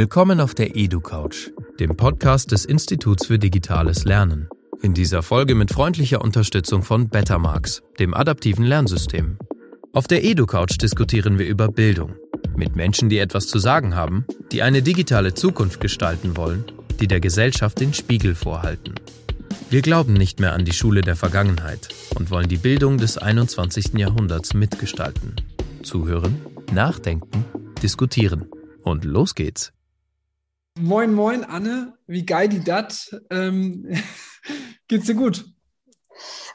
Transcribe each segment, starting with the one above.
Willkommen auf der EduCouch, dem Podcast des Instituts für digitales Lernen. In dieser Folge mit freundlicher Unterstützung von Bettermarks, dem adaptiven Lernsystem. Auf der EduCouch diskutieren wir über Bildung mit Menschen, die etwas zu sagen haben, die eine digitale Zukunft gestalten wollen, die der Gesellschaft den Spiegel vorhalten. Wir glauben nicht mehr an die Schule der Vergangenheit und wollen die Bildung des 21. Jahrhunderts mitgestalten. Zuhören, nachdenken, diskutieren. Und los geht's. Moin, moin, Anne. Wie geil die dat? Ähm, geht's dir gut?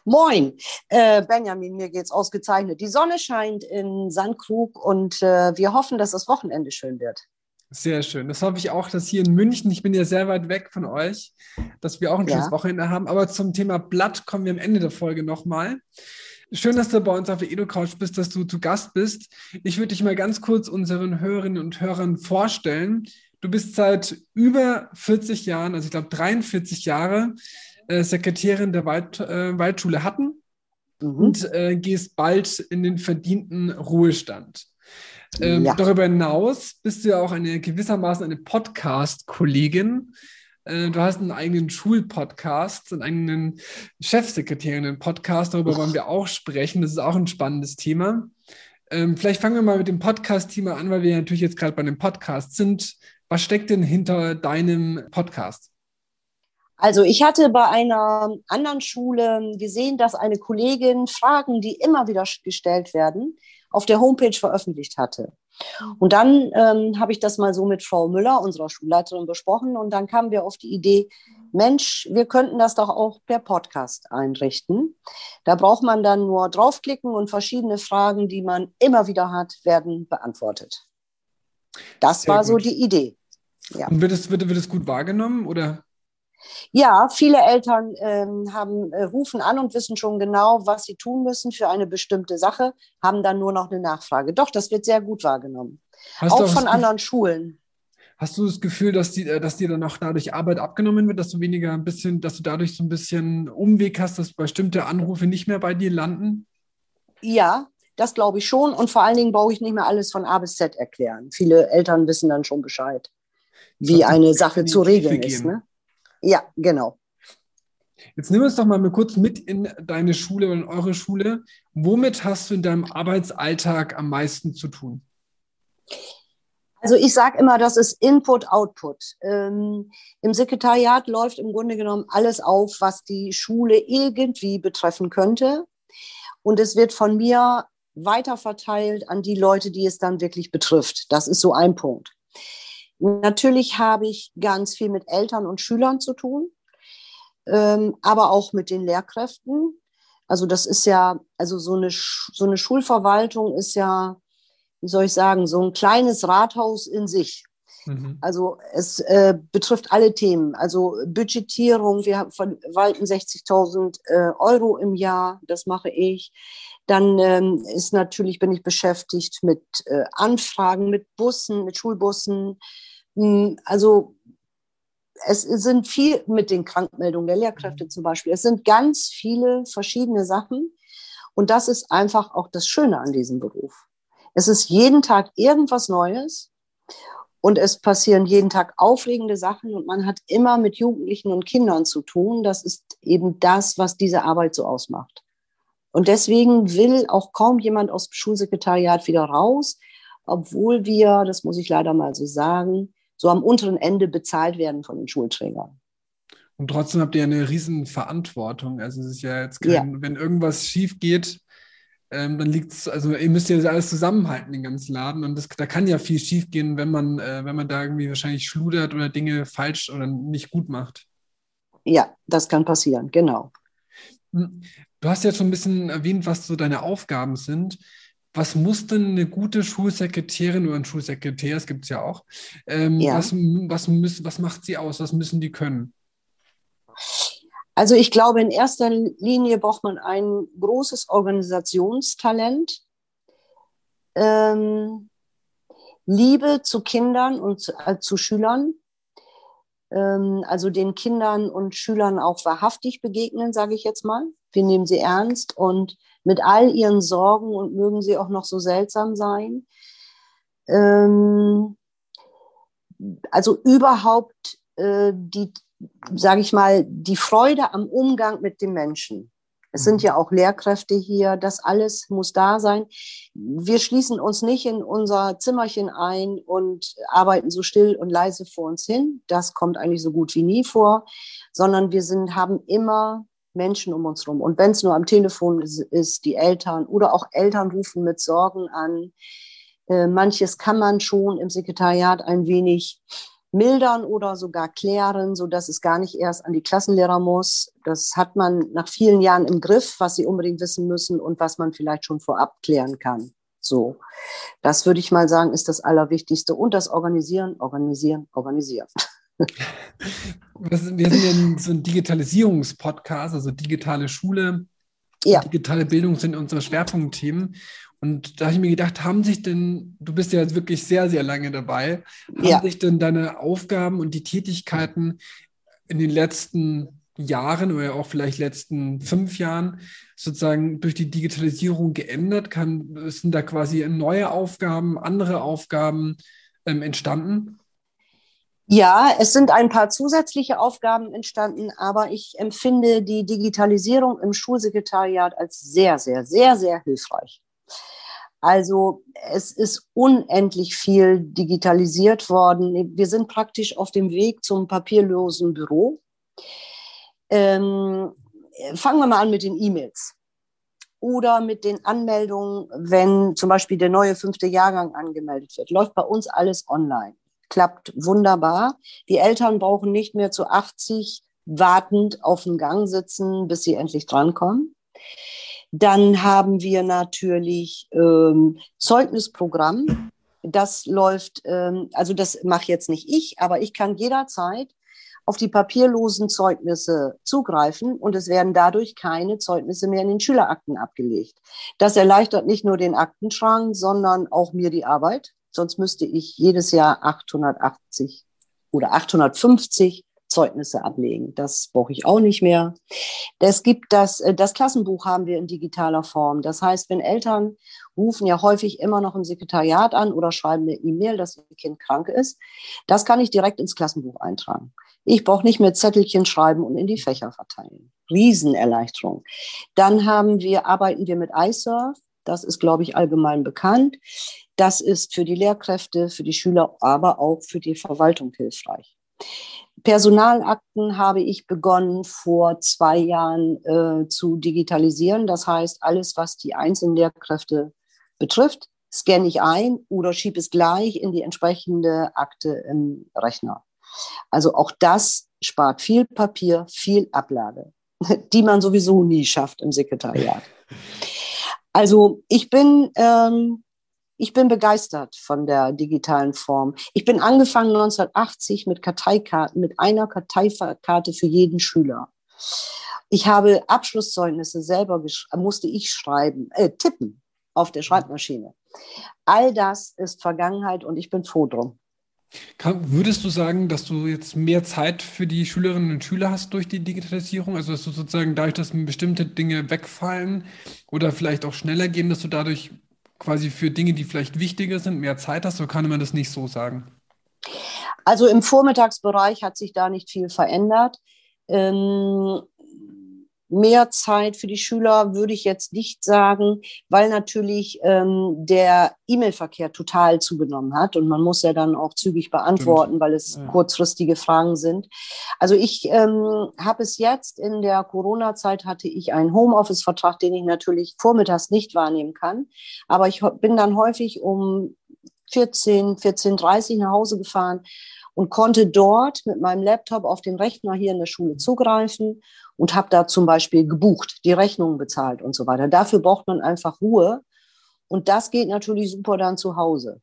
Moin, äh, Benjamin, mir geht's ausgezeichnet. Die Sonne scheint in Sandkrug und äh, wir hoffen, dass das Wochenende schön wird. Sehr schön. Das hoffe ich auch, dass hier in München, ich bin ja sehr weit weg von euch, dass wir auch ein schönes ja. Wochenende haben. Aber zum Thema Blatt kommen wir am Ende der Folge nochmal. Schön, dass du bei uns auf der EduCouch bist, dass du zu Gast bist. Ich würde dich mal ganz kurz unseren Hörerinnen und Hörern vorstellen. Du bist seit über 40 Jahren, also ich glaube 43 Jahre, äh, Sekretärin der Wald, äh, Waldschule Hatten mhm. und äh, gehst bald in den verdienten Ruhestand. Ähm, ja. Darüber hinaus bist du ja auch eine gewissermaßen eine Podcast-Kollegin. Äh, du hast einen eigenen Schulpodcast, einen eigenen Chefsekretärinnen-Podcast. Darüber wollen wir auch sprechen. Das ist auch ein spannendes Thema. Ähm, vielleicht fangen wir mal mit dem Podcast-Thema an, weil wir natürlich jetzt gerade bei einem Podcast sind. Was steckt denn hinter deinem Podcast? Also ich hatte bei einer anderen Schule gesehen, dass eine Kollegin Fragen, die immer wieder gestellt werden, auf der Homepage veröffentlicht hatte. Und dann ähm, habe ich das mal so mit Frau Müller, unserer Schulleiterin, besprochen. Und dann kamen wir auf die Idee, Mensch, wir könnten das doch auch per Podcast einrichten. Da braucht man dann nur draufklicken und verschiedene Fragen, die man immer wieder hat, werden beantwortet. Das Sehr war gut. so die Idee. Ja. Und wird es, wird, wird es gut wahrgenommen oder? Ja, viele Eltern ähm, haben, äh, rufen an und wissen schon genau, was sie tun müssen für eine bestimmte Sache, haben dann nur noch eine Nachfrage. Doch, das wird sehr gut wahrgenommen. Hast auch von anderen Schulen. Hast du das Gefühl, dass, die, äh, dass dir dann auch dadurch Arbeit abgenommen wird, dass du weniger ein bisschen, dass du dadurch so ein bisschen Umweg hast, dass bestimmte Anrufe nicht mehr bei dir landen? Ja, das glaube ich schon. Und vor allen Dingen brauche ich nicht mehr alles von A bis Z erklären. Viele Eltern wissen dann schon Bescheid, wie eine Sache zu regeln ist. Ne? Ja, genau. Jetzt nimm uns doch mal kurz mit in deine Schule oder in eure Schule. Womit hast du in deinem Arbeitsalltag am meisten zu tun? Also ich sage immer, das ist Input, Output. Ähm, Im Sekretariat läuft im Grunde genommen alles auf, was die Schule irgendwie betreffen könnte. Und es wird von mir weiterverteilt an die Leute, die es dann wirklich betrifft. Das ist so ein Punkt. Natürlich habe ich ganz viel mit Eltern und Schülern zu tun, ähm, aber auch mit den Lehrkräften. Also das ist ja, also so eine, so eine Schulverwaltung ist ja, wie soll ich sagen, so ein kleines Rathaus in sich. Mhm. Also es äh, betrifft alle Themen, also Budgetierung, wir verwalten 60.000 äh, Euro im Jahr, das mache ich. Dann ähm, ist natürlich, bin ich beschäftigt mit äh, Anfragen, mit Bussen, mit Schulbussen. Hm, also es sind viel mit den Krankmeldungen der Lehrkräfte mhm. zum Beispiel. Es sind ganz viele verschiedene Sachen. Und das ist einfach auch das Schöne an diesem Beruf. Es ist jeden Tag irgendwas Neues und es passieren jeden Tag aufregende Sachen und man hat immer mit Jugendlichen und Kindern zu tun. Das ist eben das, was diese Arbeit so ausmacht. Und deswegen will auch kaum jemand aus dem Schulsekretariat wieder raus, obwohl wir, das muss ich leider mal so sagen, so am unteren Ende bezahlt werden von den Schulträgern. Und trotzdem habt ihr eine riesen Verantwortung. Also es ist ja jetzt kein, ja. wenn irgendwas schief geht, ähm, dann liegt es, also ihr müsst ja alles zusammenhalten, den ganzen Laden. Und das, da kann ja viel schief gehen, wenn man, äh, wenn man da irgendwie wahrscheinlich schludert oder Dinge falsch oder nicht gut macht. Ja, das kann passieren, genau. Hm. Du hast ja schon ein bisschen erwähnt, was so deine Aufgaben sind. Was muss denn eine gute Schulsekretärin oder ein Schulsekretär, es gibt es ja auch, ähm, ja. Was, was, müssen, was macht sie aus? Was müssen die können? Also ich glaube, in erster Linie braucht man ein großes Organisationstalent, ähm, Liebe zu Kindern und zu, äh, zu Schülern, ähm, also den Kindern und Schülern auch wahrhaftig begegnen, sage ich jetzt mal. Wir nehmen sie ernst und mit all ihren Sorgen und mögen sie auch noch so seltsam sein. Ähm, also überhaupt äh, die, sage ich mal, die Freude am Umgang mit dem Menschen. Es sind mhm. ja auch Lehrkräfte hier, das alles muss da sein. Wir schließen uns nicht in unser Zimmerchen ein und arbeiten so still und leise vor uns hin. Das kommt eigentlich so gut wie nie vor, sondern wir sind, haben immer Menschen um uns herum. Und wenn es nur am Telefon ist, ist, die Eltern oder auch Eltern rufen mit Sorgen an. Äh, manches kann man schon im Sekretariat ein wenig mildern oder sogar klären, so dass es gar nicht erst an die Klassenlehrer muss. Das hat man nach vielen Jahren im Griff, was sie unbedingt wissen müssen und was man vielleicht schon vorab klären kann. So, das würde ich mal sagen, ist das Allerwichtigste. Und das Organisieren, Organisieren, Organisieren. Wir sind ja so ein Digitalisierungspodcast, also digitale Schule, ja. digitale Bildung sind unsere Schwerpunktthemen. Und da habe ich mir gedacht, haben sich denn, du bist ja jetzt wirklich sehr, sehr lange dabei, haben ja. sich denn deine Aufgaben und die Tätigkeiten in den letzten Jahren oder auch vielleicht letzten fünf Jahren sozusagen durch die Digitalisierung geändert? Kann, sind da quasi neue Aufgaben, andere Aufgaben ähm, entstanden? Ja, es sind ein paar zusätzliche Aufgaben entstanden, aber ich empfinde die Digitalisierung im Schulsekretariat als sehr, sehr, sehr, sehr hilfreich. Also es ist unendlich viel digitalisiert worden. Wir sind praktisch auf dem Weg zum papierlosen Büro. Ähm, fangen wir mal an mit den E-Mails oder mit den Anmeldungen, wenn zum Beispiel der neue fünfte Jahrgang angemeldet wird. Läuft bei uns alles online. Klappt wunderbar. Die Eltern brauchen nicht mehr zu 80 wartend auf den Gang sitzen, bis sie endlich drankommen. Dann haben wir natürlich ähm, Zeugnisprogramm. Das läuft, ähm, also das mache jetzt nicht ich, aber ich kann jederzeit auf die papierlosen Zeugnisse zugreifen und es werden dadurch keine Zeugnisse mehr in den Schülerakten abgelegt. Das erleichtert nicht nur den Aktenschrank, sondern auch mir die Arbeit. Sonst müsste ich jedes Jahr 880 oder 850 Zeugnisse ablegen. Das brauche ich auch nicht mehr. Es gibt das, äh, das Klassenbuch haben wir in digitaler Form. Das heißt, wenn Eltern rufen ja häufig immer noch im Sekretariat an oder schreiben eine E-Mail, dass ihr Kind krank ist, das kann ich direkt ins Klassenbuch eintragen. Ich brauche nicht mehr Zettelchen schreiben und in die Fächer verteilen. Riesenerleichterung. Dann haben wir, arbeiten wir mit iSurf. Das ist, glaube ich, allgemein bekannt. Das ist für die Lehrkräfte, für die Schüler, aber auch für die Verwaltung hilfreich. Personalakten habe ich begonnen vor zwei Jahren äh, zu digitalisieren. Das heißt, alles, was die einzelnen Lehrkräfte betrifft, scanne ich ein oder schiebe es gleich in die entsprechende Akte im Rechner. Also auch das spart viel Papier, viel Ablage, die man sowieso nie schafft im Sekretariat. Also ich bin ähm, ich bin begeistert von der digitalen Form. Ich bin angefangen 1980 mit Karteikarten, mit einer Karteikarte für jeden Schüler. Ich habe Abschlusszeugnisse selber musste ich schreiben, äh, tippen auf der Schreibmaschine. All das ist Vergangenheit und ich bin froh drum. Würdest du sagen, dass du jetzt mehr Zeit für die Schülerinnen und Schüler hast durch die Digitalisierung? Also dass du sozusagen dadurch, dass bestimmte Dinge wegfallen oder vielleicht auch schneller gehen, dass du dadurch quasi für Dinge, die vielleicht wichtiger sind, mehr Zeit hast, oder kann man das nicht so sagen? Also im Vormittagsbereich hat sich da nicht viel verändert. Ähm, mehr Zeit für die Schüler würde ich jetzt nicht sagen, weil natürlich ähm, der E-Mail-Verkehr total zugenommen hat und man muss ja dann auch zügig beantworten, Stimmt. weil es ja. kurzfristige Fragen sind. Also ich ähm, habe es jetzt in der Corona-Zeit hatte ich einen Homeoffice-Vertrag, den ich natürlich vormittags nicht wahrnehmen kann, aber ich bin dann häufig um 14, 14.30 nach Hause gefahren und konnte dort mit meinem Laptop auf den Rechner hier in der Schule zugreifen und habe da zum Beispiel gebucht, die Rechnungen bezahlt und so weiter. Dafür braucht man einfach Ruhe und das geht natürlich super dann zu Hause.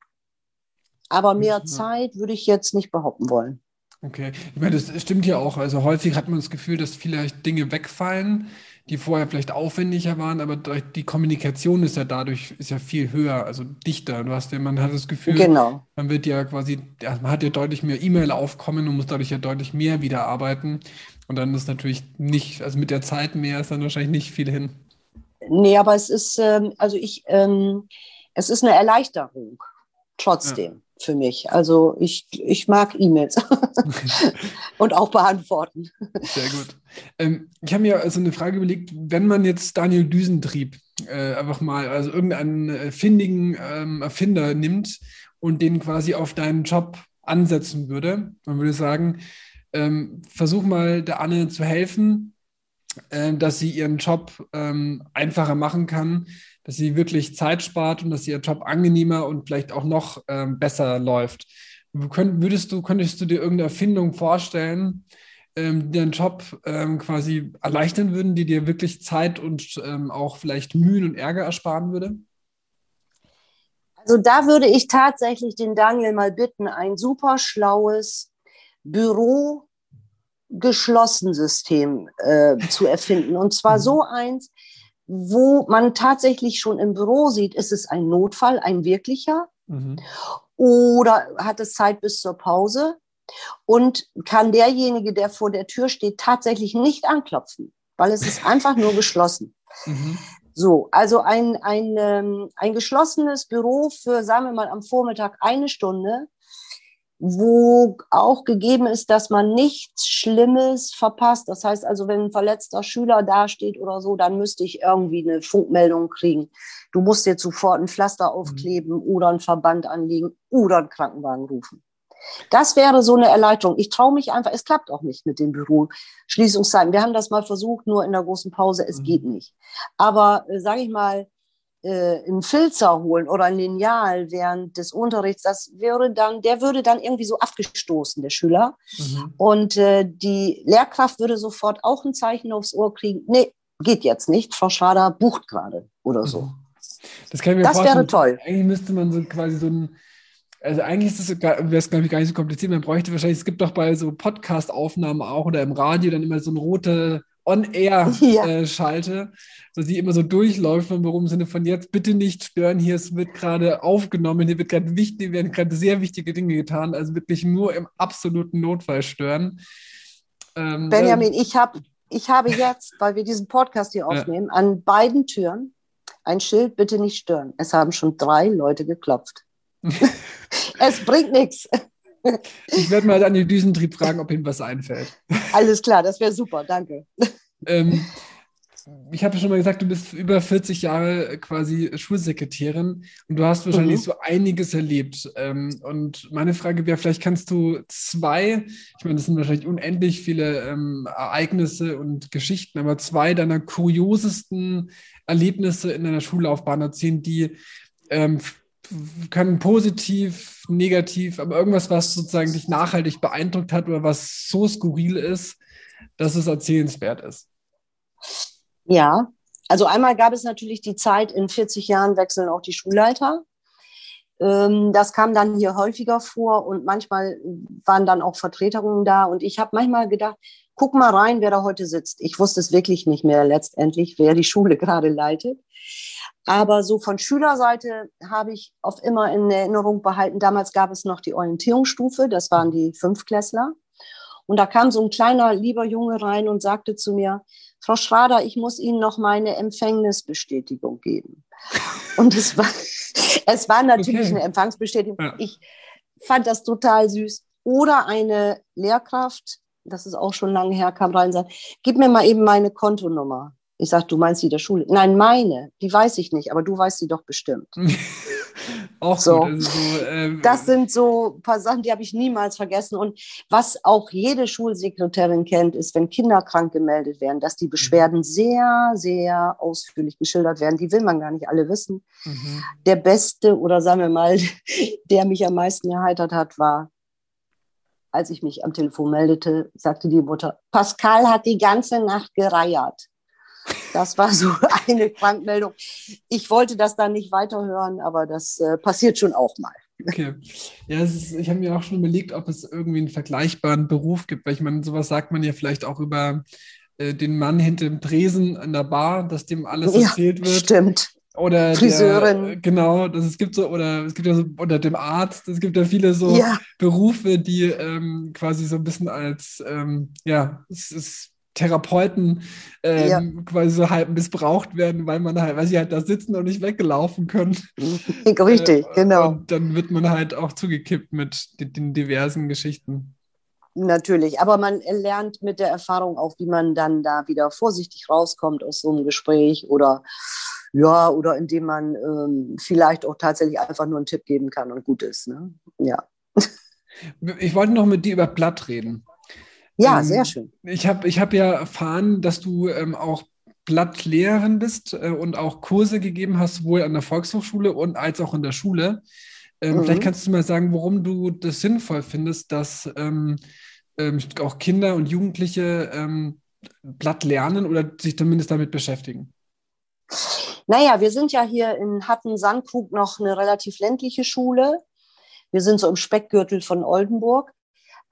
Aber mehr ja. Zeit würde ich jetzt nicht behaupten wollen. Okay, ich meine, das stimmt ja auch. Also häufig hat man das Gefühl, dass vielleicht Dinge wegfallen, die vorher vielleicht aufwendiger waren, aber die Kommunikation ist ja dadurch ist ja viel höher, also dichter. Du hast ja, man hat das Gefühl, genau. man wird ja quasi, man hat ja deutlich mehr E-Mail-Aufkommen und muss dadurch ja deutlich mehr wieder arbeiten. Und dann ist natürlich nicht, also mit der Zeit mehr ist dann wahrscheinlich nicht viel hin. Nee, aber es ist, ähm, also ich, ähm, es ist eine Erleichterung trotzdem. Ja. Für mich. Also ich, ich mag E-Mails und auch beantworten. Sehr gut. Ähm, ich habe mir also eine Frage überlegt, wenn man jetzt Daniel Düsentrieb äh, einfach mal, also irgendeinen äh, findigen ähm, Erfinder nimmt und den quasi auf deinen Job ansetzen würde, man würde sagen, ähm, versuch mal der Anne zu helfen, äh, dass sie ihren Job ähm, einfacher machen kann, dass sie wirklich Zeit spart und dass ihr Job angenehmer und vielleicht auch noch ähm, besser läuft. würdest du, könntest du dir irgendeine Erfindung vorstellen, ähm, die deinen Job ähm, quasi erleichtern würden, die dir wirklich Zeit und ähm, auch vielleicht Mühen und Ärger ersparen würde? Also da würde ich tatsächlich den Daniel mal bitten, ein super schlaues Büro geschlossen System äh, zu erfinden. Und zwar mhm. so eins, wo man tatsächlich schon im Büro sieht, ist es ein Notfall, ein wirklicher? Mhm. Oder hat es Zeit bis zur Pause? Und kann derjenige, der vor der Tür steht, tatsächlich nicht anklopfen, weil es ist einfach nur geschlossen. Mhm. So, also ein, ein, ähm, ein geschlossenes Büro für, sagen wir mal, am Vormittag eine Stunde, wo auch gegeben ist, dass man nichts Schlimmes verpasst. Das heißt also, wenn ein verletzter Schüler dasteht oder so, dann müsste ich irgendwie eine Funkmeldung kriegen. Du musst jetzt sofort ein Pflaster mhm. aufkleben oder einen Verband anlegen oder einen Krankenwagen rufen. Das wäre so eine Erleichterung. Ich traue mich einfach, es klappt auch nicht mit den Büroschließungszeiten. Wir haben das mal versucht, nur in der großen Pause, es mhm. geht nicht. Aber äh, sage ich mal, äh, einen Filzer holen oder ein Lineal während des Unterrichts, das wäre dann, der würde dann irgendwie so abgestoßen, der Schüler. Mhm. Und äh, die Lehrkraft würde sofort auch ein Zeichen aufs Ohr kriegen. Nee, geht jetzt nicht. Frau Schrader bucht gerade oder so. Mhm. Das, das wäre toll. Eigentlich müsste man so quasi so ein also eigentlich wäre es, glaube ich, gar nicht so kompliziert. Man bräuchte wahrscheinlich, es gibt doch bei so Podcast-Aufnahmen auch oder im Radio dann immer so eine rote On-Air-Schalte, ja. äh, wo sie immer so durchläuft vom Büro im Sinne von jetzt bitte nicht stören, hier es wird gerade aufgenommen, hier wird gerade wichtig, werden gerade sehr wichtige Dinge getan, also wirklich nur im absoluten Notfall stören. Ähm, Benjamin, ich, hab, ich habe jetzt, weil wir diesen Podcast hier aufnehmen, ja. an beiden Türen ein Schild, bitte nicht stören. Es haben schon drei Leute geklopft. es bringt nichts. Ich werde mal an die Düsentrieb fragen, ob ihm was einfällt. Alles klar, das wäre super, danke. Ähm, ich habe schon mal gesagt, du bist über 40 Jahre quasi Schulsekretärin und du hast wahrscheinlich mhm. so einiges erlebt. Ähm, und meine Frage wäre, vielleicht kannst du zwei, ich meine, das sind wahrscheinlich unendlich viele ähm, Ereignisse und Geschichten, aber zwei deiner kuriosesten Erlebnisse in deiner Schullaufbahn erzählen, die ähm, können positiv, negativ, aber irgendwas, was sozusagen dich nachhaltig beeindruckt hat oder was so skurril ist, dass es erzählenswert ist. Ja, also einmal gab es natürlich die Zeit, in 40 Jahren wechseln auch die Schulleiter. Ähm, das kam dann hier häufiger vor und manchmal waren dann auch Vertreterungen da. Und ich habe manchmal gedacht, guck mal rein, wer da heute sitzt. Ich wusste es wirklich nicht mehr letztendlich, wer die Schule gerade leitet. Aber so von Schülerseite habe ich oft immer in Erinnerung behalten, damals gab es noch die Orientierungsstufe, das waren die Fünfklässler. Und da kam so ein kleiner, lieber Junge rein und sagte zu mir, Frau Schrader, ich muss Ihnen noch meine Empfängnisbestätigung geben. Und es war, es war natürlich okay. eine Empfangsbestätigung. Ja. Ich fand das total süß. Oder eine Lehrkraft, das ist auch schon lange her, kam rein und sagt, gib mir mal eben meine Kontonummer. Ich sage, du meinst die der Schule? Nein, meine. Die weiß ich nicht, aber du weißt sie doch bestimmt. auch so. Gut, also so ähm, das sind so ein paar Sachen, die habe ich niemals vergessen. Und was auch jede Schulsekretärin kennt, ist, wenn Kinder krank gemeldet werden, dass die Beschwerden mhm. sehr, sehr ausführlich geschildert werden. Die will man gar nicht alle wissen. Mhm. Der beste oder sagen wir mal, der mich am meisten erheitert hat, war als ich mich am Telefon meldete, sagte die Mutter, Pascal hat die ganze Nacht gereiert. Das war so eine Krankmeldung. Ich wollte das dann nicht weiterhören, aber das äh, passiert schon auch mal. Okay. Ja, ist, ich habe mir auch schon überlegt, ob es irgendwie einen vergleichbaren Beruf gibt, weil ich meine, sowas sagt man ja vielleicht auch über äh, den Mann hinter dem Tresen an der Bar, dass dem alles ja, erzählt wird. Stimmt. Oder Friseurin. Der, genau, das, es gibt so, oder es gibt ja so, oder dem Arzt, es gibt ja viele so ja. Berufe, die ähm, quasi so ein bisschen als, ähm, ja, es ist Therapeuten ähm, ja. quasi so halb missbraucht werden, weil man halt, weil sie halt da sitzen und nicht weggelaufen können. Richtig, äh, genau. Und dann wird man halt auch zugekippt mit den diversen Geschichten. Natürlich, aber man lernt mit der Erfahrung auch, wie man dann da wieder vorsichtig rauskommt aus so einem Gespräch oder ja, oder indem man ähm, vielleicht auch tatsächlich einfach nur einen Tipp geben kann und gut ist. Ne? Ja. Ich wollte noch mit dir über Blatt reden. Ja, ähm, sehr schön. Ich habe ich hab ja erfahren, dass du ähm, auch Blattlehrerin bist äh, und auch Kurse gegeben hast, sowohl an der Volkshochschule und als auch in der Schule. Ähm, mhm. Vielleicht kannst du mal sagen, warum du das sinnvoll findest, dass ähm, ähm, auch Kinder und Jugendliche ähm, Blatt lernen oder sich zumindest damit beschäftigen. Naja, wir sind ja hier in Hatten-Sandkrug noch eine relativ ländliche Schule. Wir sind so im Speckgürtel von Oldenburg.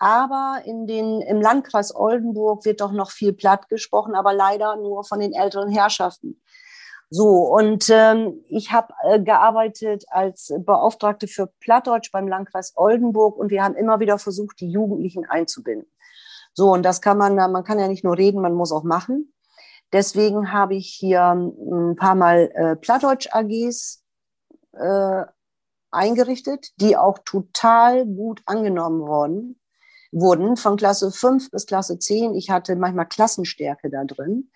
Aber in den, im Landkreis Oldenburg wird doch noch viel platt gesprochen, aber leider nur von den älteren Herrschaften. So, und ähm, ich habe äh, gearbeitet als Beauftragte für Plattdeutsch beim Landkreis Oldenburg und wir haben immer wieder versucht, die Jugendlichen einzubinden. So, und das kann man, man kann ja nicht nur reden, man muss auch machen. Deswegen habe ich hier ein paar Mal äh, Plattdeutsch-AGs äh, eingerichtet, die auch total gut angenommen worden wurden, von Klasse 5 bis Klasse 10. Ich hatte manchmal Klassenstärke da drin.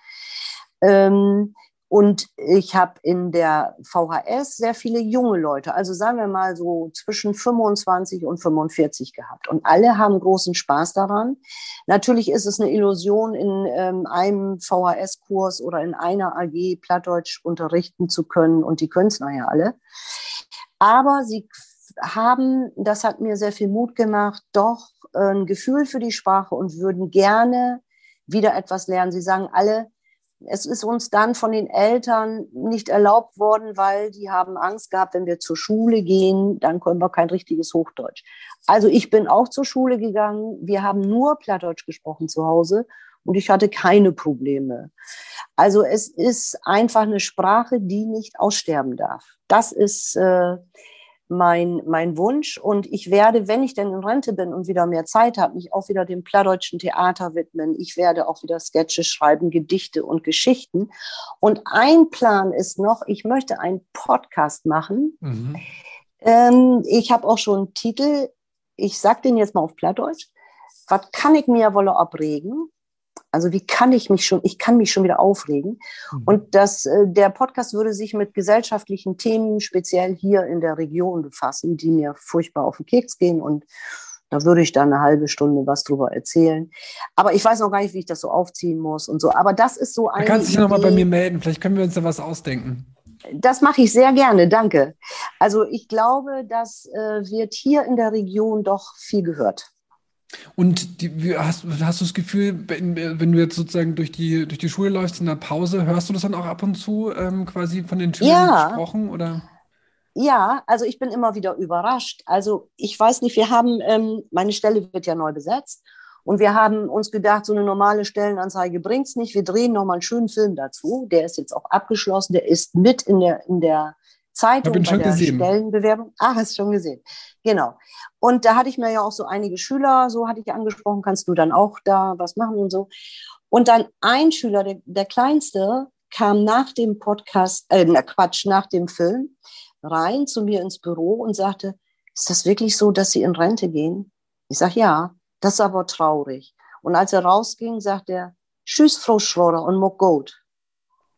Ähm, und ich habe in der VHS sehr viele junge Leute, also sagen wir mal so zwischen 25 und 45 gehabt. Und alle haben großen Spaß daran. Natürlich ist es eine Illusion, in ähm, einem VHS-Kurs oder in einer AG Plattdeutsch unterrichten zu können. Und die können es nachher alle. Aber sie haben, das hat mir sehr viel Mut gemacht, doch ein Gefühl für die Sprache und würden gerne wieder etwas lernen. Sie sagen alle, es ist uns dann von den Eltern nicht erlaubt worden, weil die haben Angst gehabt, wenn wir zur Schule gehen, dann können wir kein richtiges Hochdeutsch. Also ich bin auch zur Schule gegangen. Wir haben nur Plattdeutsch gesprochen zu Hause und ich hatte keine Probleme. Also es ist einfach eine Sprache, die nicht aussterben darf. Das ist äh, mein, mein Wunsch. Und ich werde, wenn ich denn in Rente bin und wieder mehr Zeit habe, mich auch wieder dem plattdeutschen Theater widmen. Ich werde auch wieder Sketche schreiben, Gedichte und Geschichten. Und ein Plan ist noch, ich möchte einen Podcast machen. Mhm. Ähm, ich habe auch schon einen Titel. Ich sage den jetzt mal auf Plattdeutsch. Was kann ich mir wolle abregen? Also wie kann ich mich schon, ich kann mich schon wieder aufregen. Mhm. Und das, äh, der Podcast würde sich mit gesellschaftlichen Themen, speziell hier in der Region befassen, die mir furchtbar auf den Keks gehen. Und da würde ich dann eine halbe Stunde was drüber erzählen. Aber ich weiß noch gar nicht, wie ich das so aufziehen muss und so. Aber das ist so ein. Du kannst dich nochmal bei mir melden. Vielleicht können wir uns da was ausdenken. Das mache ich sehr gerne, danke. Also ich glaube, das äh, wird hier in der Region doch viel gehört. Und die, hast, hast du das Gefühl, wenn, wenn, du jetzt sozusagen durch die, durch die Schule läufst in der Pause, hörst du das dann auch ab und zu ähm, quasi von den Schülern ja. gesprochen? Oder? Ja, also ich bin immer wieder überrascht. Also ich weiß nicht, wir haben, ähm, meine Stelle wird ja neu besetzt und wir haben uns gedacht, so eine normale Stellenanzeige bringt es nicht. Wir drehen nochmal einen schönen Film dazu. Der ist jetzt auch abgeschlossen, der ist mit in der, in der Zeitung bei der gesehen. Stellenbewerbung. Ach, hast du schon gesehen. Genau. Und da hatte ich mir ja auch so einige Schüler, so hatte ich angesprochen, kannst du dann auch da was machen und so. Und dann ein Schüler, der, der kleinste, kam nach dem Podcast, äh, na Quatsch, nach dem Film rein zu mir ins Büro und sagte, ist das wirklich so, dass Sie in Rente gehen? Ich sage, ja, das ist aber traurig. Und als er rausging, sagt er, Tschüss, Frau Schroeder und Mock gut.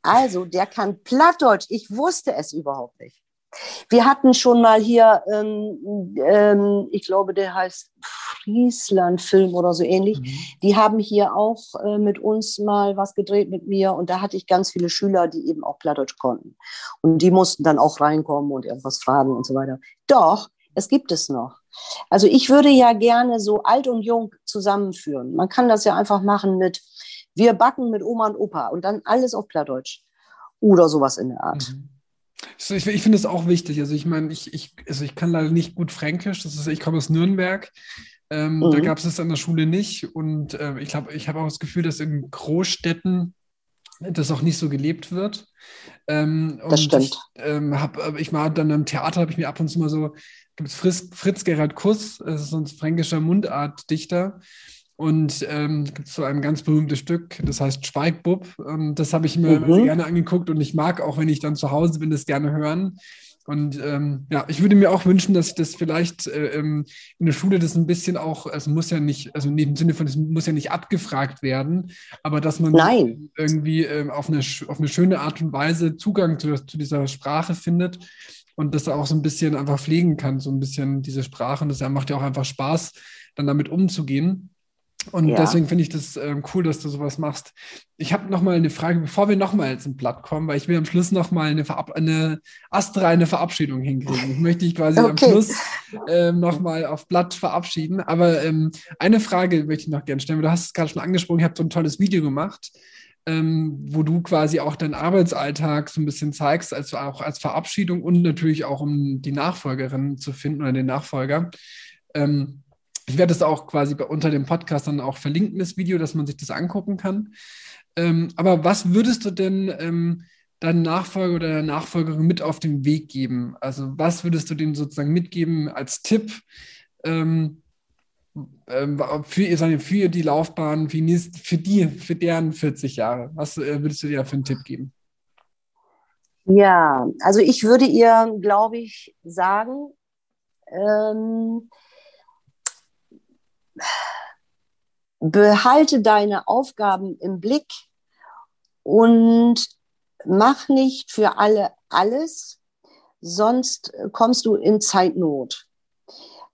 Also, der kann Plattdeutsch. Ich wusste es überhaupt nicht. Wir hatten schon mal hier, ähm, ähm, ich glaube, der heißt Friesland-Film oder so ähnlich. Mhm. Die haben hier auch äh, mit uns mal was gedreht mit mir und da hatte ich ganz viele Schüler, die eben auch Plattdeutsch konnten. Und die mussten dann auch reinkommen und irgendwas fragen und so weiter. Doch, es gibt es noch. Also ich würde ja gerne so alt und jung zusammenführen. Man kann das ja einfach machen mit, wir backen mit Oma und Opa und dann alles auf Plattdeutsch oder sowas in der Art. Mhm. Ich, ich finde es auch wichtig. Also ich meine, ich, ich, also ich kann leider nicht gut Fränkisch. Das ist, ich komme aus Nürnberg. Ähm, mhm. Da gab es es an der Schule nicht. Und äh, ich glaube, ich habe auch das Gefühl, dass in Großstädten das auch nicht so gelebt wird. Ähm, das stimmt. Ich, ähm, hab, ich war dann im Theater, habe ich mir ab und zu mal so, gibt es Fritz, Fritz Gerhard Kuss, das ist so ein fränkischer Mundartdichter. Und ähm, gibt so ein ganz berühmtes Stück, das heißt Schweigbub. Ähm, das habe ich mir mhm. gerne angeguckt und ich mag auch, wenn ich dann zu Hause bin, das gerne hören. Und ähm, ja, ich würde mir auch wünschen, dass das vielleicht äh, ähm, in der Schule das ein bisschen auch, also muss ja nicht, also in dem Sinne von, es muss ja nicht abgefragt werden, aber dass man Nein. irgendwie ähm, auf, eine, auf eine schöne Art und Weise Zugang zu, zu dieser Sprache findet und das auch so ein bisschen einfach pflegen kann, so ein bisschen diese Sprache. Und das macht ja auch einfach Spaß, dann damit umzugehen. Und ja. deswegen finde ich das ähm, cool, dass du sowas machst. Ich habe noch mal eine Frage, bevor wir noch mal zum Blatt kommen, weil ich will am Schluss noch mal eine, Verab eine astreine Verabschiedung hinkriegen. Ich möchte dich quasi okay. am Schluss ähm, noch mal auf Blatt verabschieden. Aber ähm, eine Frage möchte ich noch gerne stellen. Du hast es gerade schon angesprochen, ich habe so ein tolles Video gemacht, ähm, wo du quasi auch deinen Arbeitsalltag so ein bisschen zeigst, also auch als Verabschiedung und natürlich auch um die Nachfolgerin zu finden oder den Nachfolger. Ähm, ich werde es auch quasi unter dem Podcast dann auch verlinken, das Video, dass man sich das angucken kann. Ähm, aber was würdest du denn ähm, deinem Nachfolger oder der Nachfolgerin mit auf den Weg geben? Also was würdest du denen sozusagen mitgeben als Tipp ähm, ähm für, für die Laufbahn, für, für die, für deren 40 Jahre? Was äh, würdest du dir für einen Tipp geben? Ja, also ich würde ihr, glaube ich, sagen, ähm, behalte deine Aufgaben im Blick und mach nicht für alle alles, sonst kommst du in Zeitnot.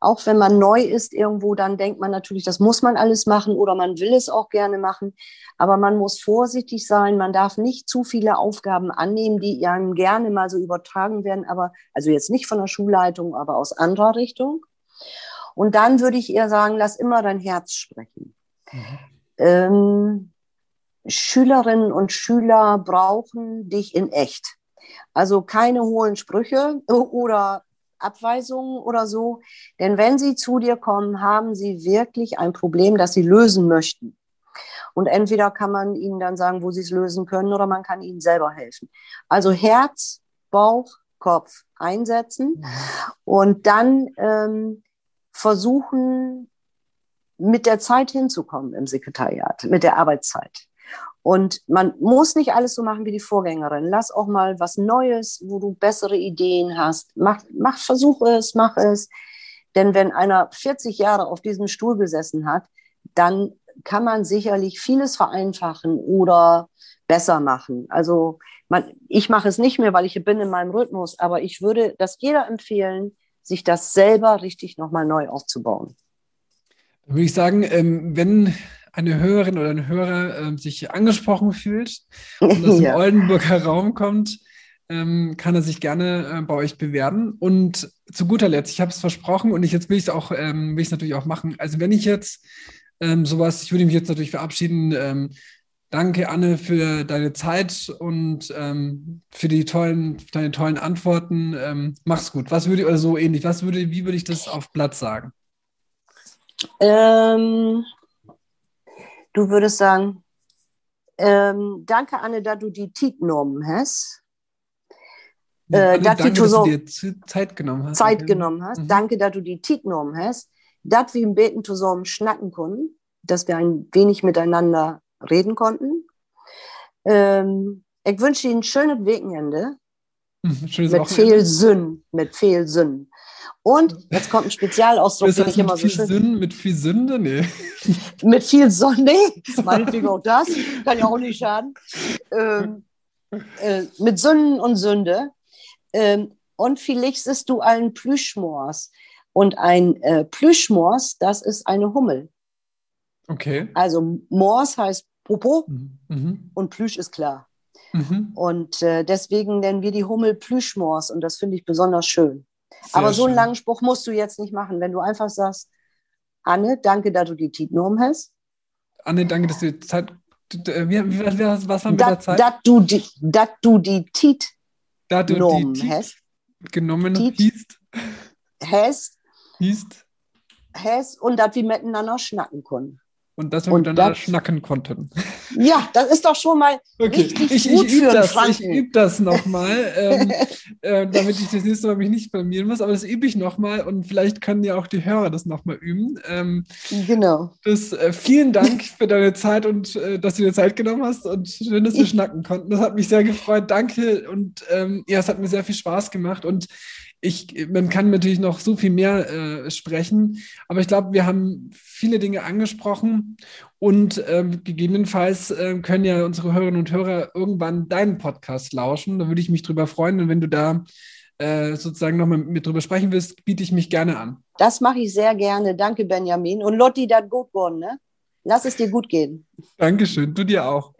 Auch wenn man neu ist irgendwo, dann denkt man natürlich, das muss man alles machen oder man will es auch gerne machen. Aber man muss vorsichtig sein. Man darf nicht zu viele Aufgaben annehmen, die einem gerne mal so übertragen werden. Aber also jetzt nicht von der Schulleitung, aber aus anderer Richtung. Und dann würde ich eher sagen, lass immer dein Herz sprechen. Mhm. Ähm, Schülerinnen und Schüler brauchen dich in echt. Also keine hohlen Sprüche oder Abweisungen oder so. Denn wenn sie zu dir kommen, haben sie wirklich ein Problem, das sie lösen möchten. Und entweder kann man ihnen dann sagen, wo sie es lösen können, oder man kann ihnen selber helfen. Also Herz, Bauch, Kopf einsetzen mhm. und dann ähm, versuchen, mit der Zeit hinzukommen im Sekretariat, mit der Arbeitszeit. Und man muss nicht alles so machen wie die Vorgängerin. Lass auch mal was Neues, wo du bessere Ideen hast. Mach, mach, versuch es, mach es. Denn wenn einer 40 Jahre auf diesem Stuhl gesessen hat, dann kann man sicherlich vieles vereinfachen oder besser machen. Also man, ich mache es nicht mehr, weil ich bin in meinem Rhythmus, aber ich würde das jeder empfehlen, sich das selber richtig nochmal neu aufzubauen. Dann würde ich sagen, ähm, wenn eine Hörerin oder ein Hörer ähm, sich angesprochen fühlt und aus ja. dem Oldenburger Raum kommt, ähm, kann er sich gerne äh, bei euch bewerben. Und zu guter Letzt, ich habe es versprochen und ich, jetzt will ich es auch, will ich natürlich auch machen. Also wenn ich jetzt sowas, ich würde mich jetzt natürlich verabschieden, Danke, Anne, für deine Zeit und ähm, für die tollen, deine tollen Antworten. Ähm, mach's gut. Was würde oder so ähnlich? Was würde, wie würde ich das auf Platz sagen? Ähm, du würdest sagen, ähm, danke, Anne, dass du die Zeit genommen hast. Äh, also, danke, dass du dir Zeit genommen hast. Zeit genommen hast. Mhm. Danke, dass du die Zeit genommen hast. Dass wir im Beten zusammen schnacken können, dass wir ein wenig miteinander reden konnten. Ähm, ich wünsche Ihnen ein schönes Wochenende. Mhm, schönes mit viel Sinn, mit viel Sinn. Und jetzt kommt ein Spezialausdruck, den ich immer so schön. Sinn, mit viel Sünde? Nee. mit viel Sonne, nee, meinetwegen auch das, kann ja auch nicht schaden. Ähm, äh, mit Sünden und Sünde. Ähm, und vielleicht siehst du einen Plüschmors. Und ein äh, Plüschmors, das ist eine Hummel. Okay. Also Mors heißt Popo mhm. mhm. und Plüsch ist klar. Mhm. Und äh, deswegen nennen wir die Hummel Plüschmors und das finde ich besonders schön. Sehr Aber so einen langen Spruch musst du jetzt nicht machen, wenn du einfach sagst, Anne, danke, dass du die Zeit genommen hast. Anne, danke, dass du die Zeit. Wie, was, was haben wir da Zeit? Dass du die, dass du die Tit genommen hast. Genommen hießt. Hast. Hießt. Hast und dass wir miteinander schnacken können. Und dass wir und miteinander das, schnacken konnten. Ja, das ist doch schon mal okay. richtig ich, gut ich, ich übe das, Ich übe das nochmal, ähm, äh, damit ich das nächste Mal mich nicht blamieren muss. Aber das übe ich nochmal und vielleicht können ja auch die Hörer das nochmal üben. Ähm, genau. Das, äh, vielen Dank für deine Zeit und äh, dass du dir Zeit genommen hast und schön, dass wir schnacken konnten. Das hat mich sehr gefreut. Danke und ähm, ja, es hat mir sehr viel Spaß gemacht und ich, man kann natürlich noch so viel mehr äh, sprechen, aber ich glaube, wir haben viele Dinge angesprochen und äh, gegebenenfalls äh, können ja unsere Hörerinnen und Hörer irgendwann deinen Podcast lauschen. Da würde ich mich drüber freuen und wenn du da äh, sozusagen nochmal mit drüber sprechen willst, biete ich mich gerne an. Das mache ich sehr gerne. Danke, Benjamin. Und Lotti, das gut geworden, ne? Lass es dir gut gehen. Dankeschön, du dir auch.